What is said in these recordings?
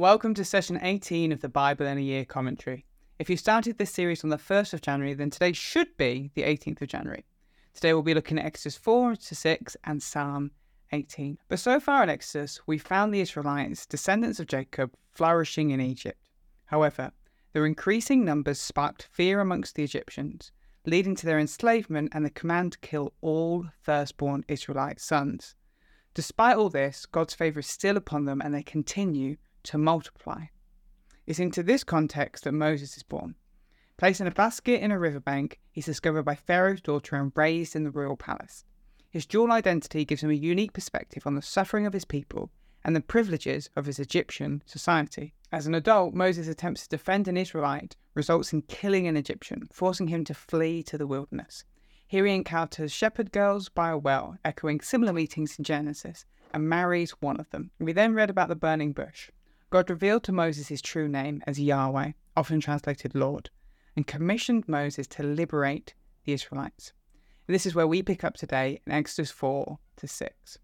Welcome to session 18 of the Bible in a Year commentary. If you started this series on the 1st of January, then today should be the 18th of January. Today we'll be looking at Exodus 4 to 6 and Psalm 18. But so far in Exodus, we found the Israelites, descendants of Jacob, flourishing in Egypt. However, their increasing numbers sparked fear amongst the Egyptians, leading to their enslavement and the command to kill all firstborn Israelite sons. Despite all this, God's favour is still upon them and they continue to multiply. It's into this context that Moses is born. Placed in a basket in a riverbank, he's discovered by Pharaoh's daughter and raised in the royal palace. His dual identity gives him a unique perspective on the suffering of his people and the privileges of his Egyptian society. As an adult, Moses attempts to defend an Israelite, results in killing an Egyptian, forcing him to flee to the wilderness. Here he encounters shepherd girls by a well, echoing similar meetings in Genesis, and marries one of them. We then read about the burning bush. God revealed to Moses his true name as Yahweh, often translated Lord, and commissioned Moses to liberate the Israelites. This is where we pick up today in Exodus 4 to 6.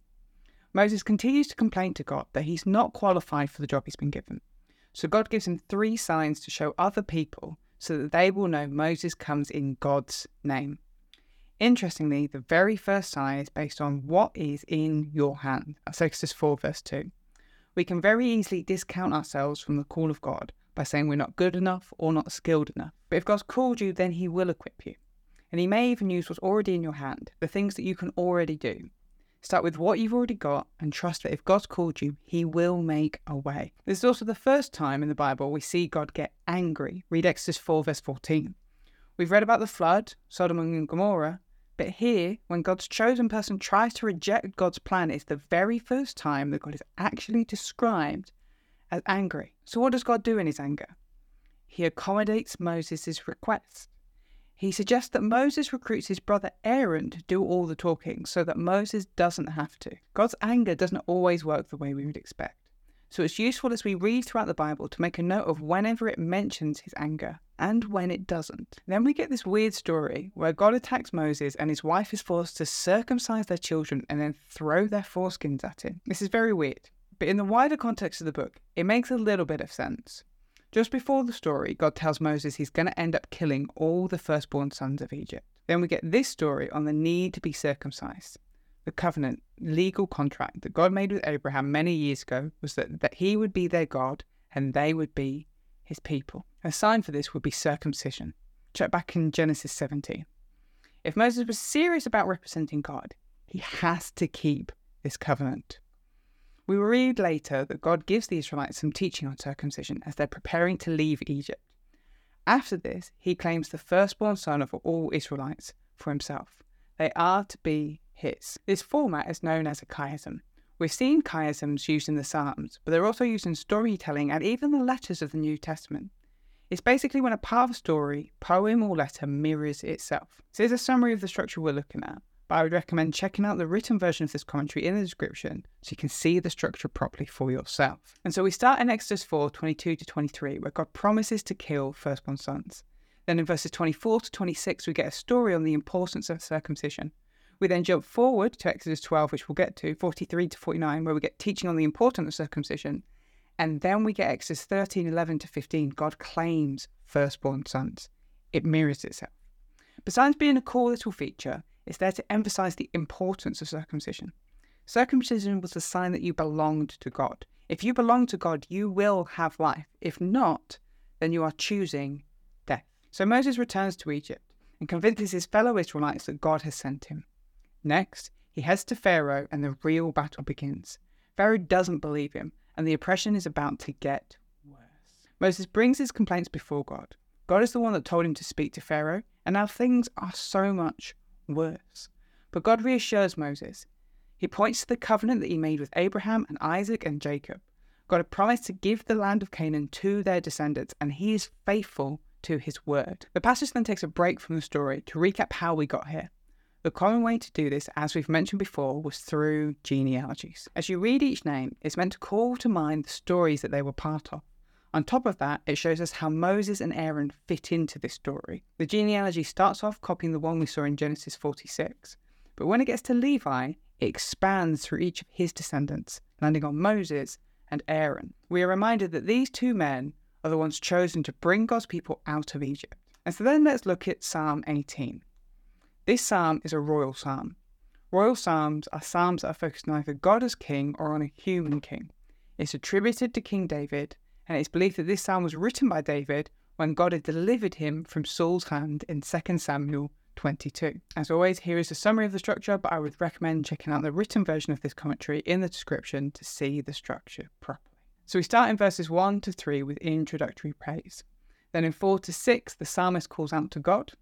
Moses continues to complain to God that he's not qualified for the job he's been given. So God gives him three signs to show other people so that they will know Moses comes in God's name. Interestingly, the very first sign is based on what is in your hand. That's Exodus 4, verse 2 we can very easily discount ourselves from the call of God by saying we're not good enough or not skilled enough. But if God's called you, then He will equip you. And He may even use what's already in your hand, the things that you can already do. Start with what you've already got and trust that if God's called you, He will make a way. This is also the first time in the Bible we see God get angry. Read Exodus 4, verse 14. We've read about the flood, Sodom and Gomorrah, but here, when God's chosen person tries to reject God's plan, it's the very first time that God is actually described as angry. So, what does God do in his anger? He accommodates Moses' request. He suggests that Moses recruits his brother Aaron to do all the talking so that Moses doesn't have to. God's anger doesn't always work the way we would expect. So it's useful as we read throughout the Bible to make a note of whenever it mentions his anger and when it doesn't. Then we get this weird story where God attacks Moses and his wife is forced to circumcise their children and then throw their foreskins at him. This is very weird, but in the wider context of the book, it makes a little bit of sense. Just before the story, God tells Moses he's going to end up killing all the firstborn sons of Egypt. Then we get this story on the need to be circumcised the covenant, legal contract that God made with Abraham many years ago was that, that he would be their God and they would be his people. A sign for this would be circumcision. Check back in Genesis 17. If Moses was serious about representing God, he has to keep this covenant. We will read later that God gives the Israelites some teaching on circumcision as they're preparing to leave Egypt. After this, he claims the firstborn son of all Israelites for himself. They are to be his. This format is known as a chiasm. We've seen chiasms used in the Psalms, but they're also used in storytelling and even the letters of the New Testament. It's basically when a part of a story, poem, or letter mirrors itself. So here's a summary of the structure we're looking at, but I would recommend checking out the written version of this commentary in the description so you can see the structure properly for yourself. And so we start in Exodus 4 22 to 23, where God promises to kill firstborn sons. Then in verses 24 to 26, we get a story on the importance of circumcision. We then jump forward to Exodus 12, which we'll get to, 43 to 49, where we get teaching on the importance of circumcision. And then we get Exodus 13, 11 to 15. God claims firstborn sons. It mirrors itself. Besides being a cool little feature, it's there to emphasize the importance of circumcision. Circumcision was a sign that you belonged to God. If you belong to God, you will have life. If not, then you are choosing death. So Moses returns to Egypt and convinces his fellow Israelites that God has sent him. Next, he heads to Pharaoh and the real battle begins. Pharaoh doesn't believe him, and the oppression is about to get worse. Moses brings his complaints before God. God is the one that told him to speak to Pharaoh, and now things are so much worse. But God reassures Moses. He points to the covenant that he made with Abraham and Isaac and Jacob. God had promised to give the land of Canaan to their descendants, and he is faithful to his word. The passage then takes a break from the story to recap how we got here. The common way to do this, as we've mentioned before, was through genealogies. As you read each name, it's meant to call to mind the stories that they were part of. On top of that, it shows us how Moses and Aaron fit into this story. The genealogy starts off copying the one we saw in Genesis 46, but when it gets to Levi, it expands through each of his descendants, landing on Moses and Aaron. We are reminded that these two men are the ones chosen to bring God's people out of Egypt. And so then let's look at Psalm 18. This psalm is a royal psalm. Royal psalms are psalms that are focused on either God as king or on a human king. It's attributed to King David, and it's believed that this psalm was written by David when God had delivered him from Saul's hand in 2 Samuel 22. As always, here is a summary of the structure, but I would recommend checking out the written version of this commentary in the description to see the structure properly. So we start in verses 1 to 3 with introductory praise. Then in 4 to 6, the psalmist calls out to God.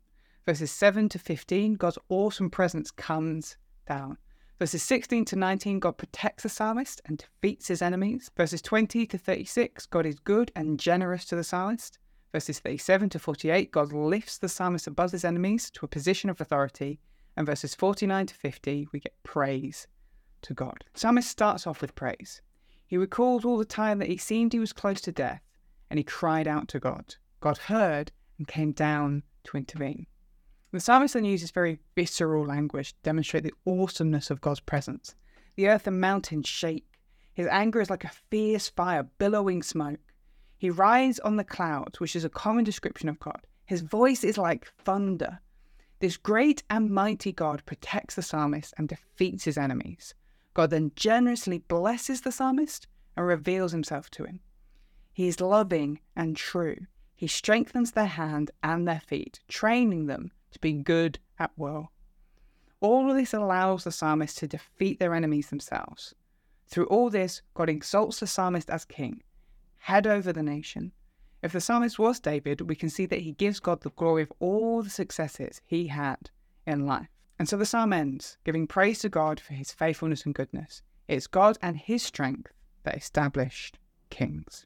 Verses 7 to 15, God's awesome presence comes down. Verses 16 to 19, God protects the psalmist and defeats his enemies. Verses 20 to 36, God is good and generous to the psalmist. Verses 37 to 48, God lifts the psalmist above his enemies to a position of authority. And verses 49 to 50, we get praise to God. The psalmist starts off with praise. He recalls all the time that he seemed he was close to death, and he cried out to God. God heard and came down to intervene. The psalmist then uses very visceral language to demonstrate the awesomeness of God's presence. The earth and mountains shake. His anger is like a fierce fire, billowing smoke. He rides on the clouds, which is a common description of God. His voice is like thunder. This great and mighty God protects the psalmist and defeats his enemies. God then generously blesses the psalmist and reveals himself to him. He is loving and true. He strengthens their hand and their feet, training them to be good at will. All of this allows the psalmist to defeat their enemies themselves. Through all this, God exalts the psalmist as king head over the nation. If the psalmist was David, we can see that he gives God the glory of all the successes he had in life. And so the psalm ends, giving praise to God for his faithfulness and goodness. It's God and his strength that established kings.